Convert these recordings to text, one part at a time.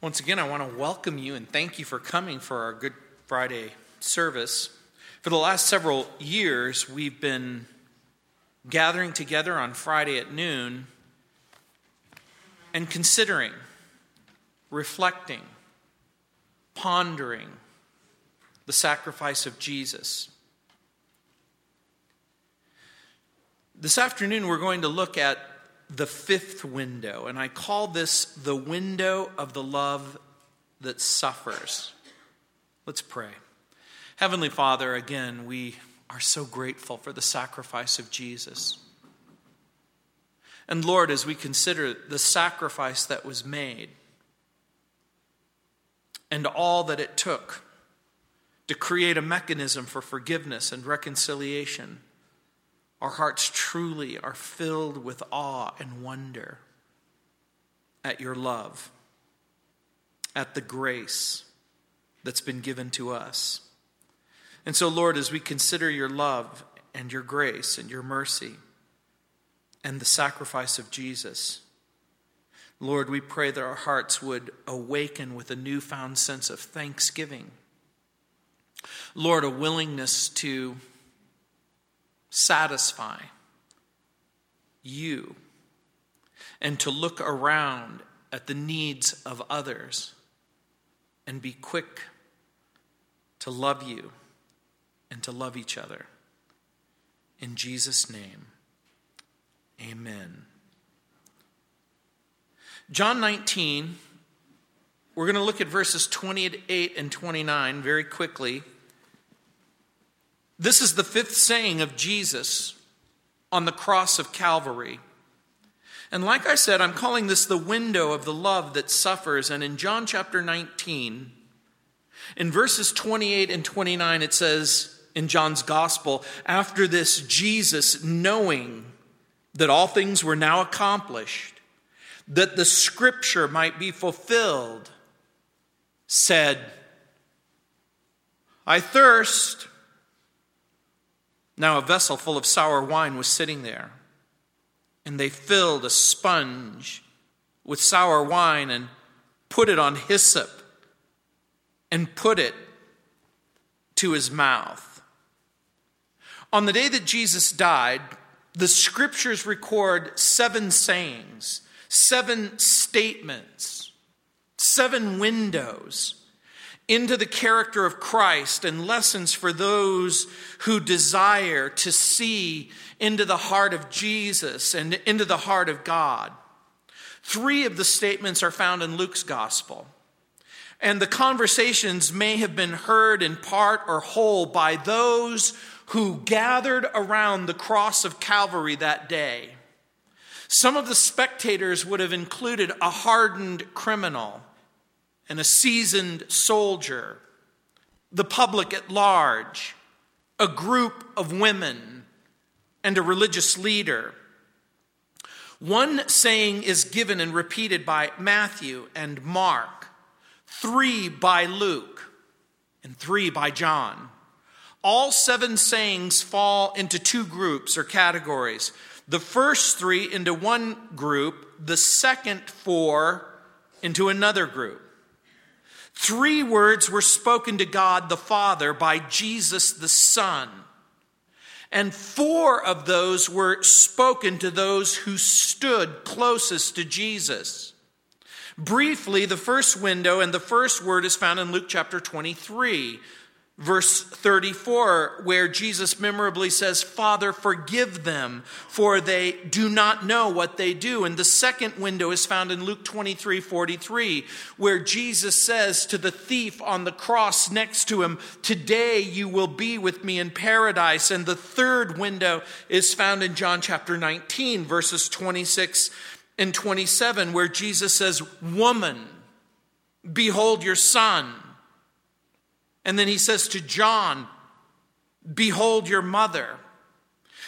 Once again, I want to welcome you and thank you for coming for our Good Friday service. For the last several years, we've been gathering together on Friday at noon and considering, reflecting, pondering the sacrifice of Jesus. This afternoon, we're going to look at the fifth window, and I call this the window of the love that suffers. Let's pray. Heavenly Father, again, we are so grateful for the sacrifice of Jesus. And Lord, as we consider the sacrifice that was made and all that it took to create a mechanism for forgiveness and reconciliation, our hearts truly are filled with awe and wonder at your love, at the grace that's been given to us. And so, Lord, as we consider your love and your grace and your mercy and the sacrifice of Jesus, Lord, we pray that our hearts would awaken with a newfound sense of thanksgiving. Lord, a willingness to satisfy you and to look around at the needs of others and be quick to love you and to love each other. In Jesus' name, amen. John 19, we're going to look at verses 28 and 29 very quickly. This is the fifth saying of Jesus on the cross of Calvary. And like I said, I'm calling this the window of the love that suffers. And in John chapter 19, in verses 28 and 29, it says in John's gospel, after this, Jesus, knowing that all things were now accomplished, that the scripture might be fulfilled, said, I thirst. Now a vessel full of sour wine was sitting there, and they filled a sponge with sour wine and put it on hyssop and put it to his mouth. On the day that Jesus died, the scriptures record seven sayings, seven statements, seven windows into the character of Christ and lessons for those who desire to see into the heart of Jesus and into the heart of God. Three of the statements are found in Luke's gospel. And the conversations may have been heard in part or whole by those who gathered around the cross of Calvary that day. Some of the spectators would have included a hardened criminal and a seasoned soldier, the public at large, a group of women, and a religious leader. One saying is given and repeated by Matthew and Mark, three by Luke, and three by John. All seven sayings fall into two groups or categories. The first three into one group, the second four into another group. Three words were spoken to God the Father by Jesus the Son. And four of those were spoken to those who stood closest to Jesus. Briefly, the first window and the first word is found in Luke chapter 23 verse 34, where Jesus memorably says, Father, forgive them, for they do not know what they do. And the second window is found in Luke 23 43, where Jesus says to the thief on the cross next to him, Today you will be with me in paradise. And the third window is found in John chapter 19, verses 26 and 27, where Jesus says, Woman, behold your son. And then he says to John, Behold your mother.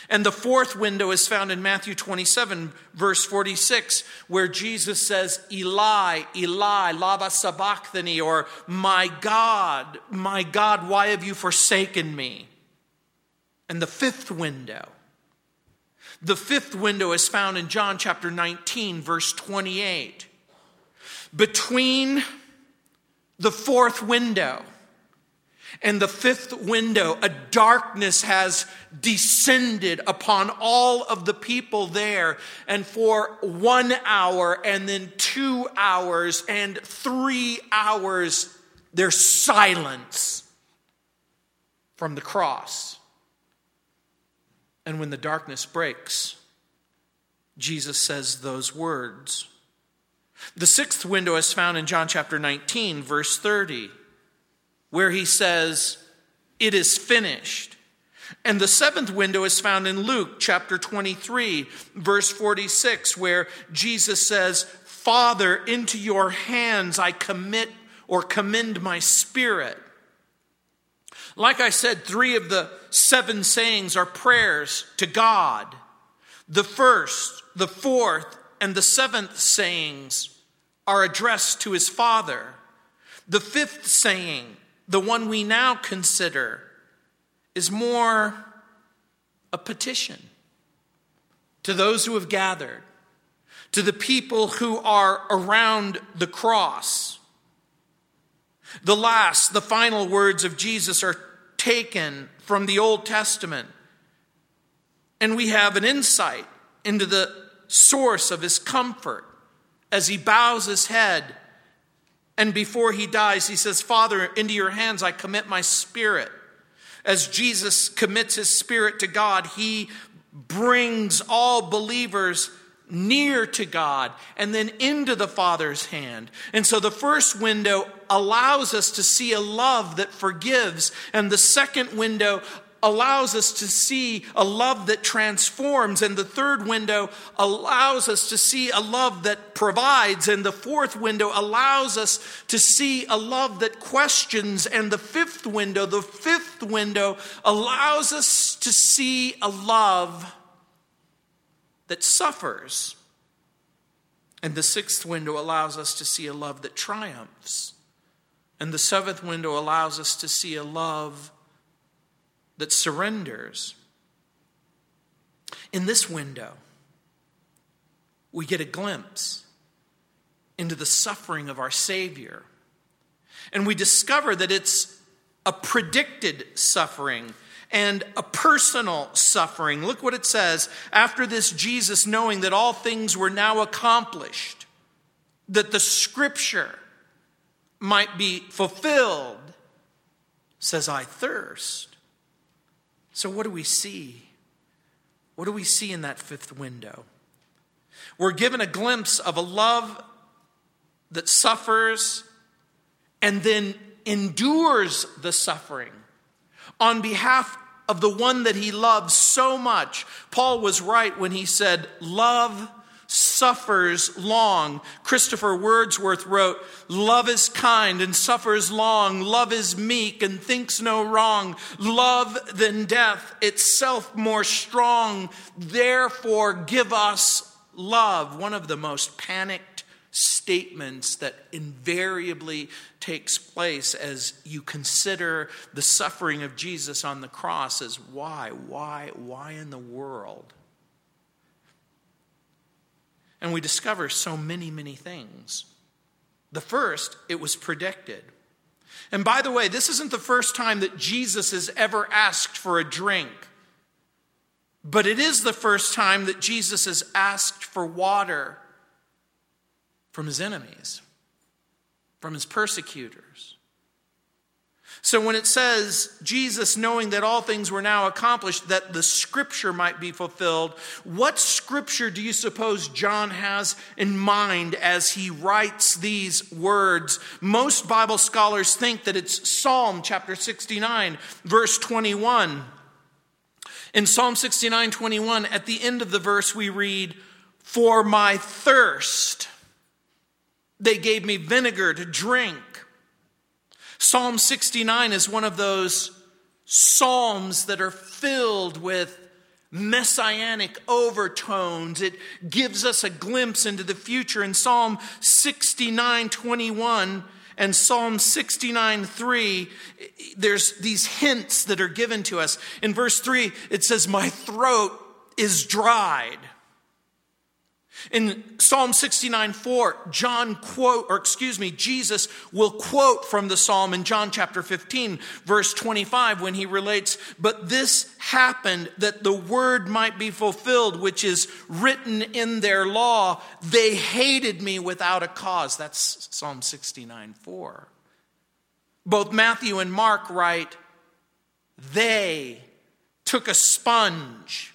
And the fourth window is found in Matthew 27, verse 46, where Jesus says, Eli, Eli, lama sabachthani, or My God, my God, why have you forsaken me? And the fifth window, the fifth window is found in John chapter 19, verse 28. Between the fourth window. And the fifth window, a darkness has descended upon all of the people there. And for one hour, and then two hours, and three hours, there's silence from the cross. And when the darkness breaks, Jesus says those words. The sixth window is found in John chapter 19, verse 30 where he says, It is finished. And the seventh window is found in Luke chapter 23, verse 46, where Jesus says, Father, into your hands I commit or commend my spirit. Like I said, three of the seven sayings are prayers to God. The first, the fourth, and the seventh sayings are addressed to his Father. The fifth saying the one we now consider is more a petition to those who have gathered, to the people who are around the cross. The last, the final words of Jesus are taken from the Old Testament, and we have an insight into the source of his comfort as he bows his head and before he dies, he says, Father, into your hands I commit my spirit. As Jesus commits his spirit to God, he brings all believers near to God and then into the Father's hand. And so the first window allows us to see a love that forgives, and the second window allows us to see a love that transforms. And the third window allows us to see a love that provides. And the fourth window allows us to see a love that questions. And the fifth window, the fifth window allows us to see a love that suffers. And the sixth window allows us to see a love that triumphs. And the seventh window allows us to see a love that surrenders. In this window, we get a glimpse into the suffering of our Savior. And we discover that it's a predicted suffering and a personal suffering. Look what it says. After this, Jesus, knowing that all things were now accomplished, that the scripture might be fulfilled, says, I thirst. So, what do we see? What do we see in that fifth window? We're given a glimpse of a love that suffers and then endures the suffering on behalf of the one that he loves so much. Paul was right when he said, Love suffers long. Christopher Wordsworth wrote, Love is kind and suffers long. Love is meek and thinks no wrong. Love than death, itself more strong. Therefore, give us love. One of the most panicked statements that invariably takes place as you consider the suffering of Jesus on the cross is why, why, why in the world? And we discover so many, many things. The first, it was predicted. And by the way, this isn't the first time that Jesus has ever asked for a drink, but it is the first time that Jesus has asked for water from his enemies, from his persecutors. So when it says, Jesus, knowing that all things were now accomplished, that the scripture might be fulfilled, what scripture do you suppose John has in mind as he writes these words? Most Bible scholars think that it's Psalm chapter 69, verse 21. In Psalm 69, 21, at the end of the verse, we read, For my thirst, they gave me vinegar to drink Psalm 69 is one of those psalms that are filled with messianic overtones. It gives us a glimpse into the future. In Psalm 69 21 and Psalm 69 3, there's these hints that are given to us. In verse 3, it says, My throat is dried. In Psalm 69 4, John quote, or excuse me, Jesus will quote from the psalm in John chapter 15, verse 25, when he relates, But this happened that the word might be fulfilled, which is written in their law. They hated me without a cause. That's Psalm 69 4. Both Matthew and Mark write, They took a sponge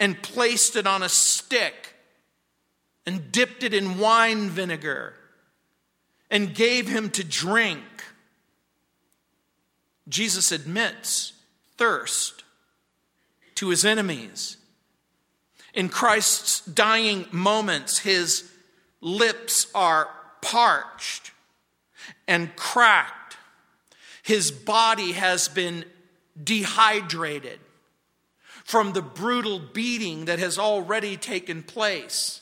and placed it on a stick and dipped it in wine vinegar and gave him to drink. Jesus admits thirst to his enemies. In Christ's dying moments, his lips are parched and cracked. His body has been dehydrated from the brutal beating that has already taken place.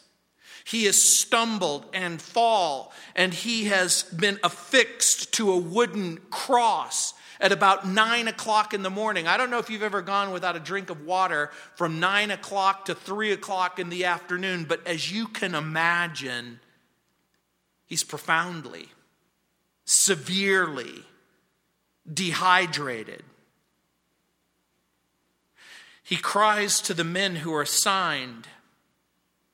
He has stumbled and fall, and he has been affixed to a wooden cross at about nine o'clock in the morning. I don't know if you've ever gone without a drink of water from nine o'clock to three o'clock in the afternoon, but as you can imagine, he's profoundly, severely dehydrated. He cries to the men who are assigned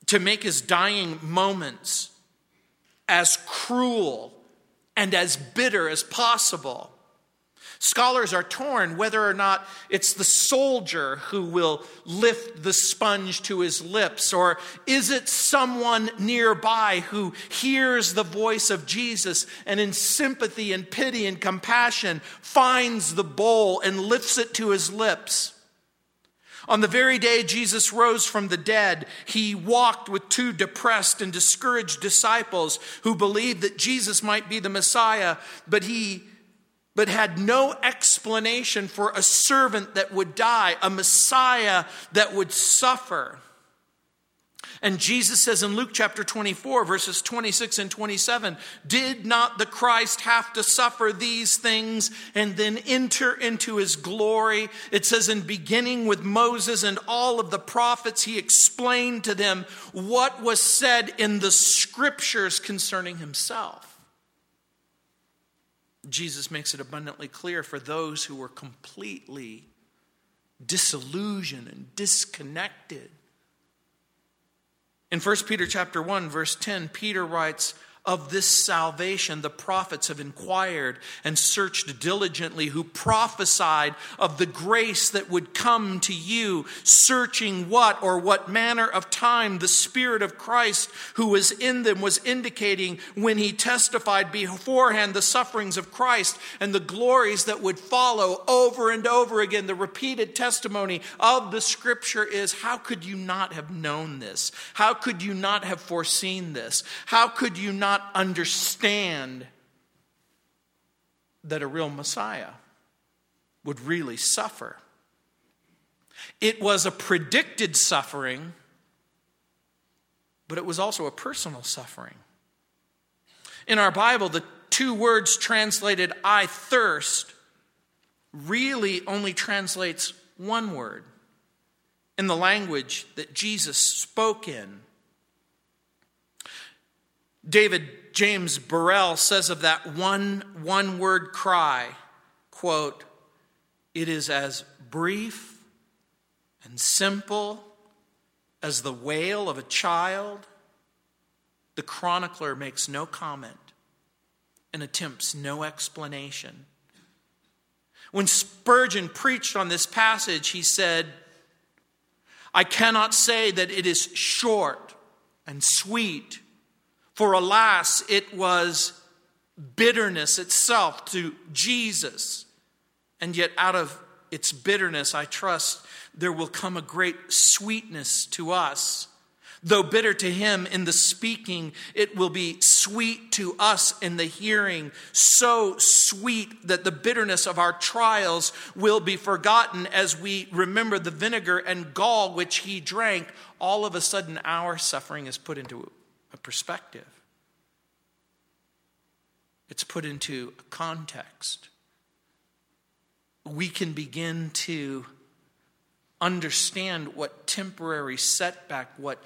to make his dying moments as cruel and as bitter as possible. Scholars are torn whether or not it's the soldier who will lift the sponge to his lips, or is it someone nearby who hears the voice of Jesus and, in sympathy and pity and compassion, finds the bowl and lifts it to his lips. On the very day Jesus rose from the dead, he walked with two depressed and discouraged disciples who believed that Jesus might be the Messiah, but he but had no explanation for a servant that would die, a Messiah that would suffer. And Jesus says in Luke chapter 24, verses 26 and 27, Did not the Christ have to suffer these things and then enter into his glory? It says, in beginning with Moses and all of the prophets, he explained to them what was said in the scriptures concerning himself. Jesus makes it abundantly clear for those who were completely disillusioned and disconnected in 1 Peter chapter 1 verse 10 Peter writes of this salvation the prophets have inquired and searched diligently, who prophesied of the grace that would come to you, searching what or what manner of time the Spirit of Christ who was in them was indicating when he testified beforehand the sufferings of Christ and the glories that would follow over and over again. The repeated testimony of the Scripture is how could you not have known this? How could you not have foreseen this? How could you not? Not understand that a real Messiah would really suffer. It was a predicted suffering, but it was also a personal suffering. In our Bible, the two words translated, I thirst, really only translates one word in the language that Jesus spoke in. David James Burrell says of that one one word cry, quote, it is as brief and simple as the wail of a child. The chronicler makes no comment and attempts no explanation. When Spurgeon preached on this passage, he said, I cannot say that it is short and sweet for alas, it was bitterness itself to Jesus. And yet, out of its bitterness, I trust there will come a great sweetness to us. Though bitter to him in the speaking, it will be sweet to us in the hearing. So sweet that the bitterness of our trials will be forgotten as we remember the vinegar and gall which he drank. All of a sudden, our suffering is put into a perspective, it's put into a context. We can begin to understand what temporary setback, what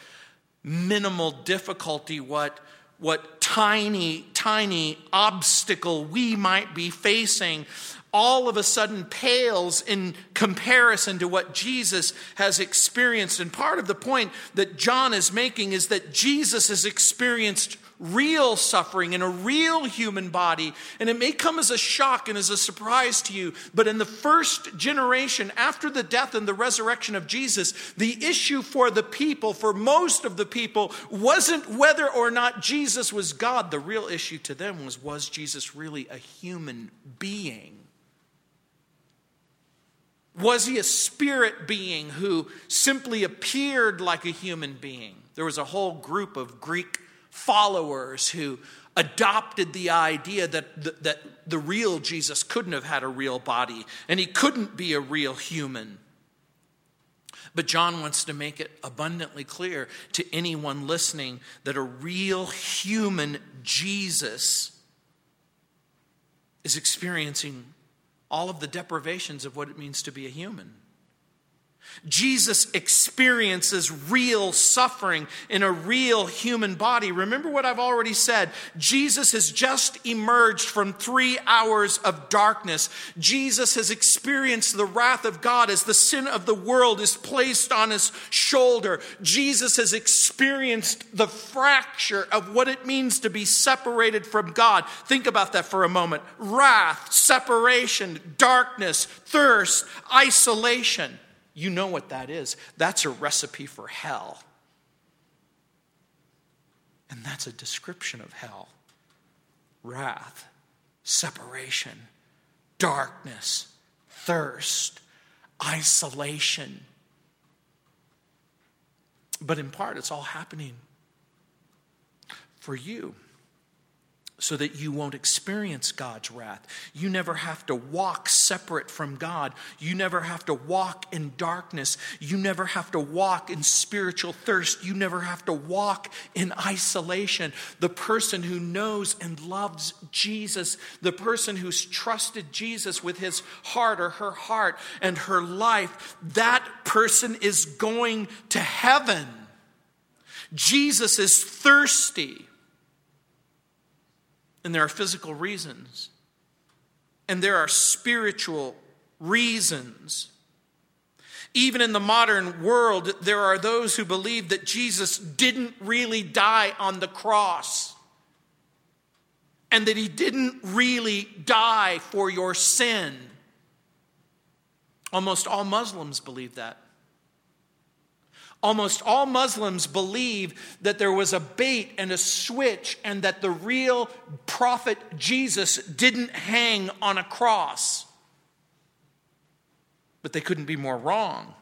minimal difficulty, what, what tiny, tiny obstacle we might be facing, all of a sudden pales in comparison to what Jesus has experienced. And part of the point that John is making is that Jesus has experienced real suffering in a real human body. And it may come as a shock and as a surprise to you, but in the first generation after the death and the resurrection of Jesus, the issue for the people, for most of the people, wasn't whether or not Jesus was God. The real issue to them was was Jesus really a human being? Was he a spirit being who simply appeared like a human being? There was a whole group of Greek followers who adopted the idea that the, that the real Jesus couldn't have had a real body and he couldn't be a real human. But John wants to make it abundantly clear to anyone listening that a real human Jesus is experiencing all of the deprivations of what it means to be a human. Jesus experiences real suffering in a real human body. Remember what I've already said. Jesus has just emerged from three hours of darkness. Jesus has experienced the wrath of God as the sin of the world is placed on his shoulder. Jesus has experienced the fracture of what it means to be separated from God. Think about that for a moment wrath, separation, darkness, thirst, isolation. You know what that is. That's a recipe for hell. And that's a description of hell wrath, separation, darkness, thirst, isolation. But in part, it's all happening for you so that you won't experience God's wrath. You never have to walk separate from God. You never have to walk in darkness. You never have to walk in spiritual thirst. You never have to walk in isolation. The person who knows and loves Jesus, the person who's trusted Jesus with his heart or her heart and her life, that person is going to heaven. Jesus is thirsty. And there are physical reasons. And there are spiritual reasons. Even in the modern world, there are those who believe that Jesus didn't really die on the cross and that he didn't really die for your sin. Almost all Muslims believe that. Almost all Muslims believe that there was a bait and a switch, and that the real prophet Jesus didn't hang on a cross. But they couldn't be more wrong.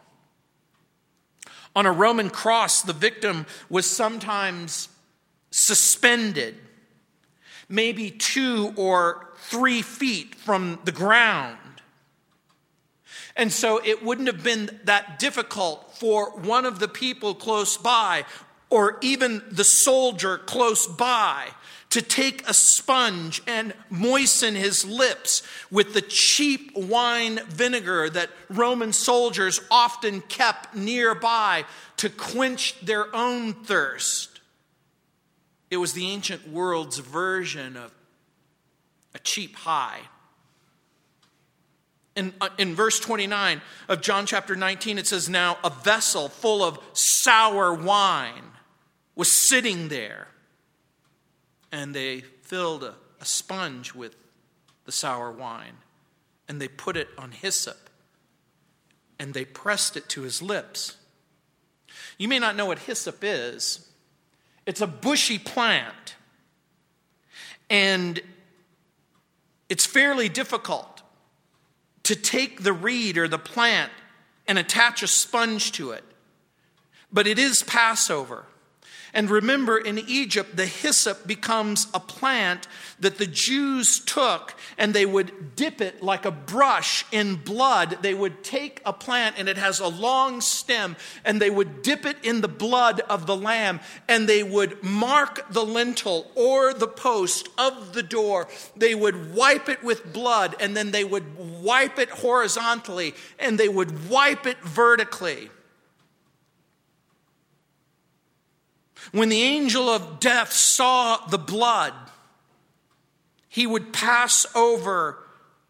On a Roman cross, the victim was sometimes suspended, maybe two or three feet from the ground. And so it wouldn't have been that difficult for one of the people close by, or even the soldier close by, to take a sponge and moisten his lips with the cheap wine vinegar that Roman soldiers often kept nearby to quench their own thirst. It was the ancient world's version of a cheap high in, uh, in verse 29 of John chapter 19, it says, Now a vessel full of sour wine was sitting there. And they filled a, a sponge with the sour wine, and they put it on hyssop, and they pressed it to his lips. You may not know what hyssop is, it's a bushy plant, and it's fairly difficult to take the reed or the plant and attach a sponge to it. But it is Passover. And remember, in Egypt, the hyssop becomes a plant that the Jews took and they would dip it like a brush in blood. They would take a plant and it has a long stem and they would dip it in the blood of the lamb and they would mark the lintel or the post of the door. They would wipe it with blood and then they would wipe it horizontally and they would wipe it vertically. When the angel of death saw the blood, he would pass over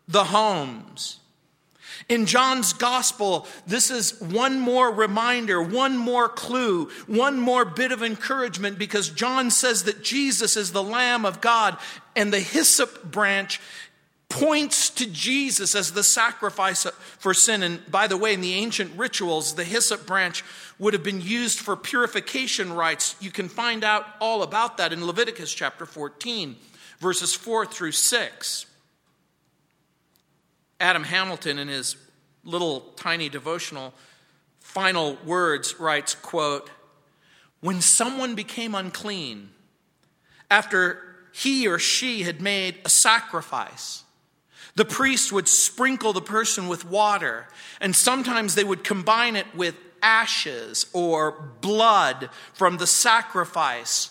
the homes. In John's gospel, this is one more reminder, one more clue, one more bit of encouragement because John says that Jesus is the Lamb of God and the hyssop branch points to Jesus as the sacrifice for sin. And by the way, in the ancient rituals, the hyssop branch would have been used for purification rites. You can find out all about that in Leviticus chapter 14, verses 4 through 6. Adam Hamilton, in his little tiny devotional final words, writes, quote, When someone became unclean, after he or she had made a sacrifice, the priest would sprinkle the person with water, and sometimes they would combine it with ashes or blood from the sacrifice,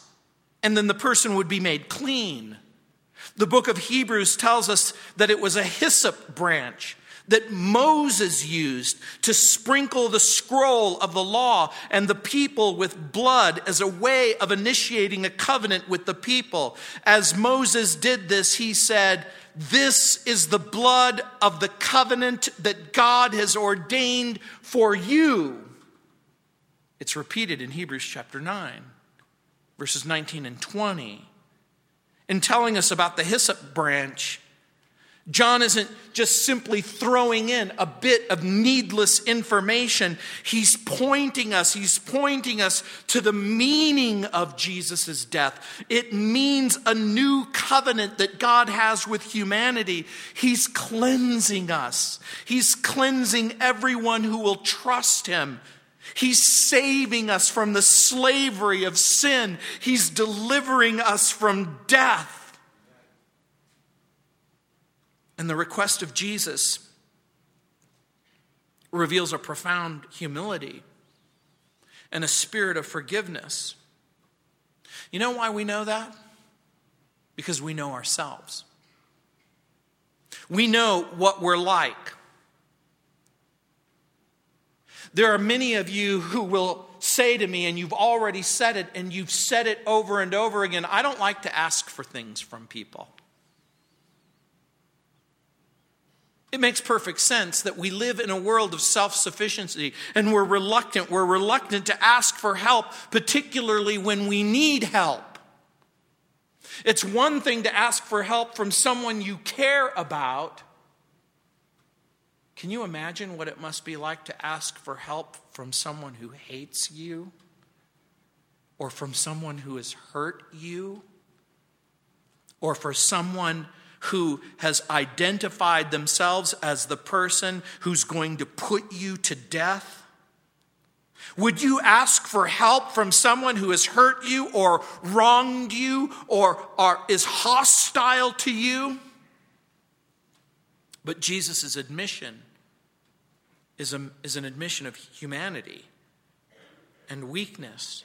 and then the person would be made clean. The book of Hebrews tells us that it was a hyssop branch that Moses used to sprinkle the scroll of the law and the people with blood as a way of initiating a covenant with the people. As Moses did this, he said, this is the blood of the covenant that God has ordained for you. It's repeated in Hebrews chapter 9, verses 19 and 20. In telling us about the hyssop branch, John isn't just simply throwing in a bit of needless information. He's pointing us, he's pointing us to the meaning of Jesus' death. It means a new covenant that God has with humanity. He's cleansing us, he's cleansing everyone who will trust him. He's saving us from the slavery of sin. He's delivering us from death. And the request of Jesus reveals a profound humility and a spirit of forgiveness. You know why we know that? Because we know ourselves. We know what we're like. There are many of you who will say to me, and you've already said it, and you've said it over and over again I don't like to ask for things from people. It makes perfect sense that we live in a world of self sufficiency and we're reluctant. We're reluctant to ask for help, particularly when we need help. It's one thing to ask for help from someone you care about. Can you imagine what it must be like to ask for help from someone who hates you or from someone who has hurt you or for someone who has identified themselves as the person who's going to put you to death? Would you ask for help from someone who has hurt you or wronged you or, or is hostile to you? But Jesus' admission is, a, is an admission of humanity and weakness.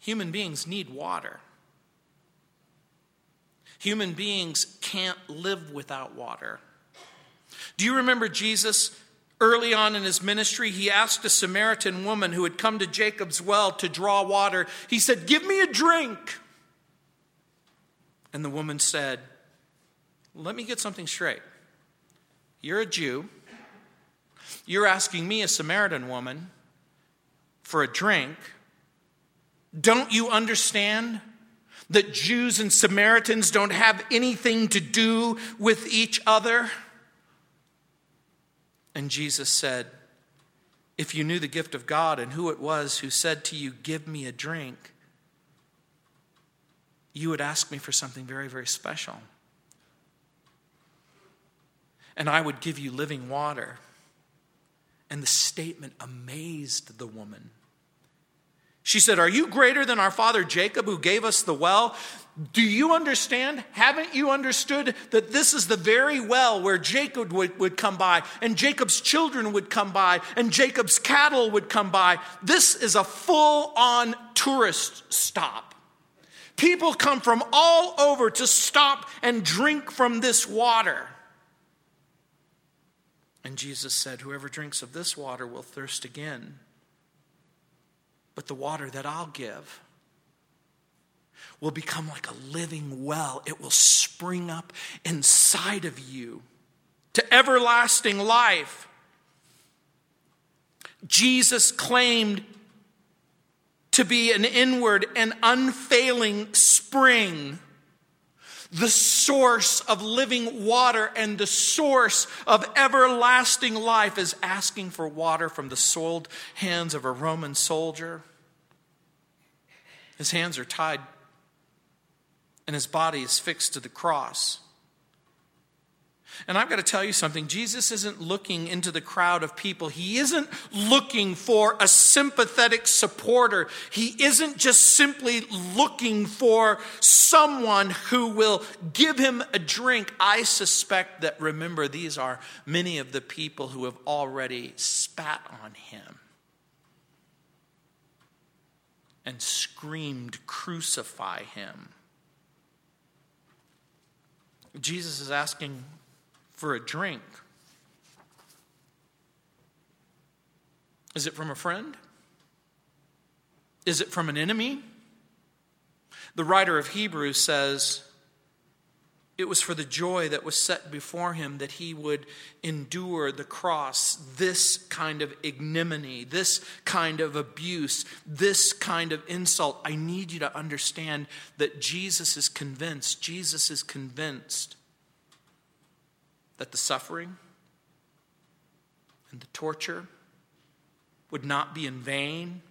Human beings need water. Human beings can't live without water. Do you remember Jesus early on in his ministry? He asked a Samaritan woman who had come to Jacob's well to draw water, he said, Give me a drink. And the woman said, Let me get something straight. You're a Jew. You're asking me, a Samaritan woman, for a drink. Don't you understand that Jews and Samaritans don't have anything to do with each other? And Jesus said, If you knew the gift of God and who it was who said to you, Give me a drink, you would ask me for something very, very special. And I would give you living water. And the statement amazed the woman. She said, Are you greater than our father Jacob who gave us the well? Do you understand? Haven't you understood that this is the very well where Jacob would, would come by, and Jacob's children would come by, and Jacob's cattle would come by? This is a full on tourist stop. People come from all over to stop and drink from this water. And Jesus said, Whoever drinks of this water will thirst again. But the water that I'll give will become like a living well. It will spring up inside of you to everlasting life. Jesus claimed to be an inward and unfailing spring, the source of living water and the source of everlasting life, is asking for water from the soiled hands of a Roman soldier. His hands are tied and his body is fixed to the cross. And I've got to tell you something Jesus isn't looking into the crowd of people. He isn't looking for a sympathetic supporter. He isn't just simply looking for someone who will give him a drink. I suspect that, remember, these are many of the people who have already spat on him and screamed, Crucify him. Jesus is asking for a drink. Is it from a friend? Is it from an enemy? The writer of Hebrews says, it was for the joy that was set before him that he would endure the cross, this kind of ignominy, this kind of abuse, this kind of insult. I need you to understand that Jesus is convinced, Jesus is convinced that the suffering and the torture would not be in vain.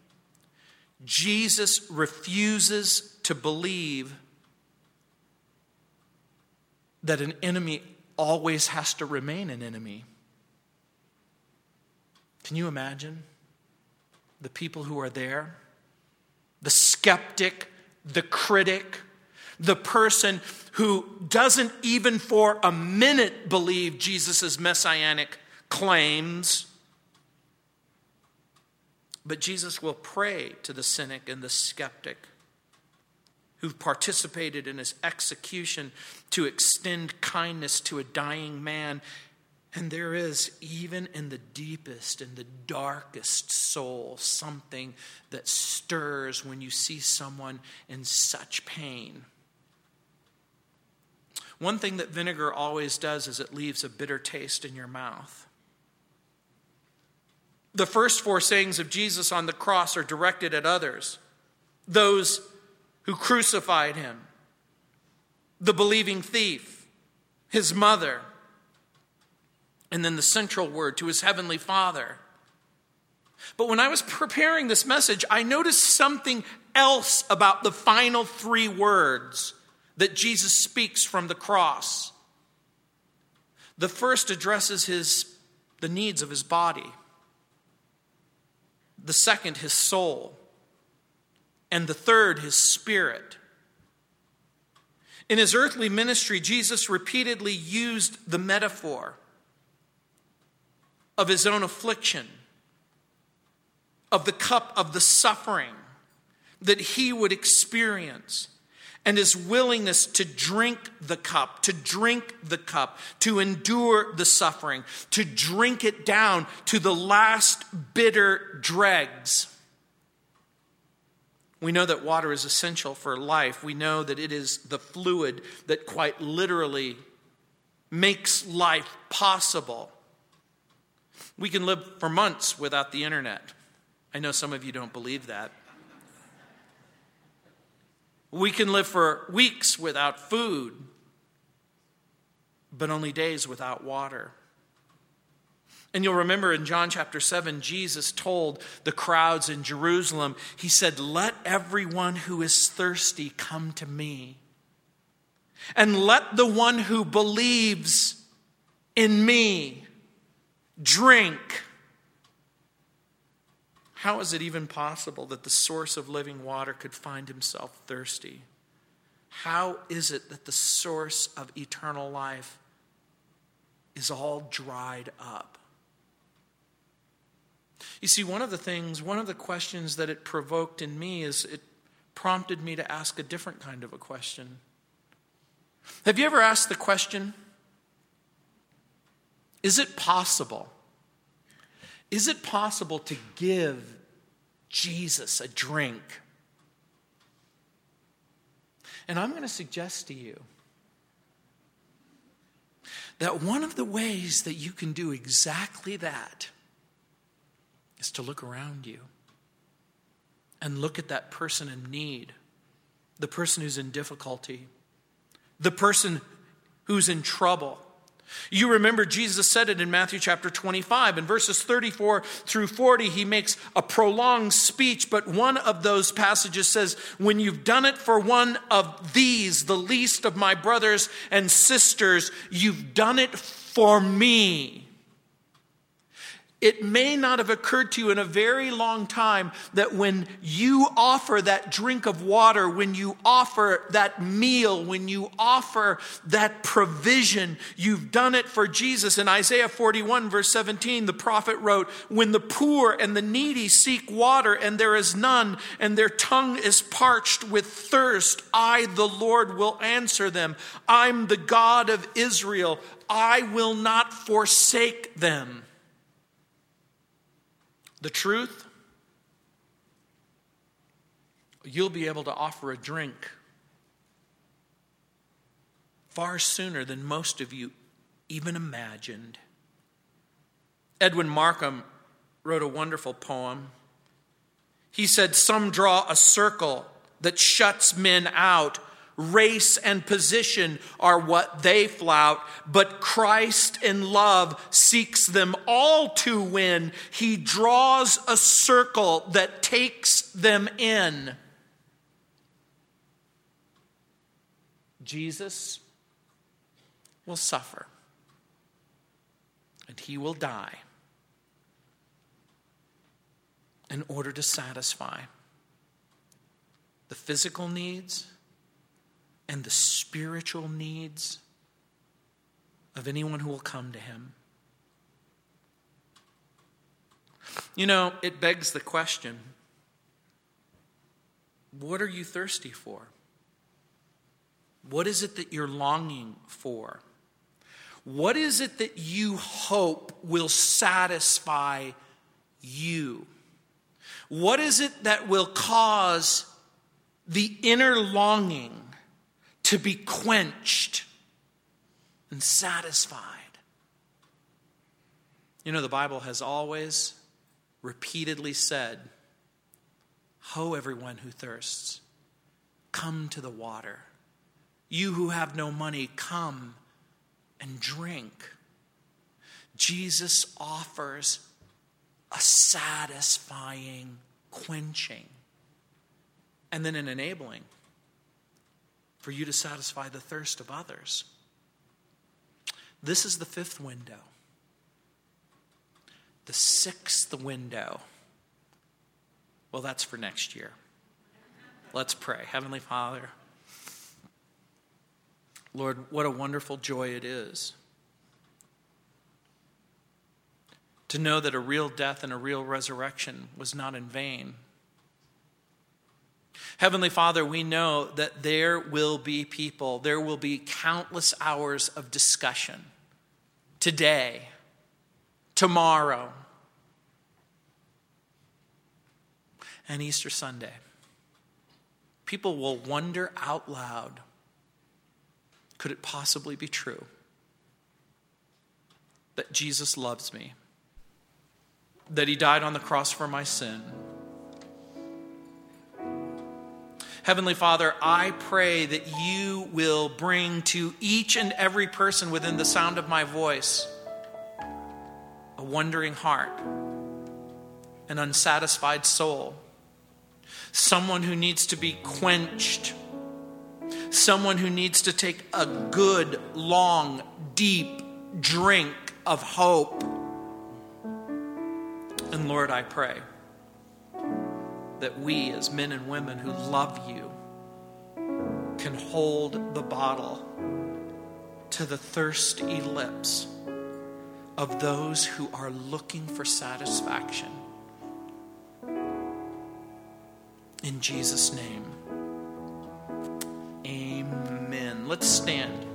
Jesus refuses to believe that an enemy always has to remain an enemy. Can you imagine the people who are there? The skeptic, the critic, the person who doesn't even for a minute believe Jesus' messianic claims. But Jesus will pray to the cynic and the skeptic who participated in his execution to extend kindness to a dying man. And there is, even in the deepest and the darkest soul, something that stirs when you see someone in such pain. One thing that vinegar always does is it leaves a bitter taste in your mouth. The first four sayings of Jesus on the cross are directed at others, those who crucified him, the believing thief, his mother, and then the central word to his heavenly Father. But when I was preparing this message, I noticed something else about the final three words that Jesus speaks from the cross. The first addresses his, the needs of his body, the second, his soul, and the third, his spirit. In his earthly ministry, Jesus repeatedly used the metaphor of his own affliction, of the cup of the suffering that he would experience and his willingness to drink the cup, to drink the cup, to endure the suffering, to drink it down to the last bitter dregs. We know that water is essential for life. We know that it is the fluid that quite literally makes life possible. We can live for months without the internet. I know some of you don't believe that. We can live for weeks without food, but only days without water. And you'll remember in John chapter 7, Jesus told the crowds in Jerusalem, He said, Let everyone who is thirsty come to me. And let the one who believes in me drink. How is it even possible that the source of living water could find himself thirsty? How is it that the source of eternal life is all dried up? You see, one of the things, one of the questions that it provoked in me is it prompted me to ask a different kind of a question. Have you ever asked the question, is it possible is it possible to give Jesus a drink. And I'm going to suggest to you that one of the ways that you can do exactly that is to look around you and look at that person in need, the person who's in difficulty, the person who's in trouble. You remember Jesus said it in Matthew chapter 25. In verses 34 through 40, he makes a prolonged speech, but one of those passages says, When you've done it for one of these, the least of my brothers and sisters, you've done it for me it may not have occurred to you in a very long time that when you offer that drink of water, when you offer that meal, when you offer that provision, you've done it for Jesus. In Isaiah 41, verse 17, the prophet wrote, When the poor and the needy seek water and there is none, and their tongue is parched with thirst, I, the Lord, will answer them. I'm the God of Israel. I will not forsake them. The truth, you'll be able to offer a drink far sooner than most of you even imagined. Edwin Markham wrote a wonderful poem. He said, Some draw a circle that shuts men out race and position are what they flout, but Christ in love seeks them all to win. He draws a circle that takes them in. Jesus will suffer and he will die in order to satisfy the physical needs and the spiritual needs of anyone who will come to him. You know, it begs the question what are you thirsty for? What is it that you're longing for? What is it that you hope will satisfy you? What is it that will cause the inner longing to be quenched and satisfied. You know, the Bible has always repeatedly said, Ho, everyone who thirsts, come to the water. You who have no money, come and drink. Jesus offers a satisfying quenching and then an enabling for you to satisfy the thirst of others. This is the fifth window. The sixth window. Well, that's for next year. Let's pray. Heavenly Father, Lord, what a wonderful joy it is to know that a real death and a real resurrection was not in vain. Heavenly Father, we know that there will be people, there will be countless hours of discussion today, tomorrow, and Easter Sunday. People will wonder out loud could it possibly be true that Jesus loves me, that he died on the cross for my sin? Heavenly Father, I pray that you will bring to each and every person within the sound of my voice a wondering heart, an unsatisfied soul, someone who needs to be quenched, someone who needs to take a good, long, deep drink of hope. And Lord, I pray that we, as men and women who love you, can hold the bottle to the thirsty lips of those who are looking for satisfaction. In Jesus' name, amen. Let's stand.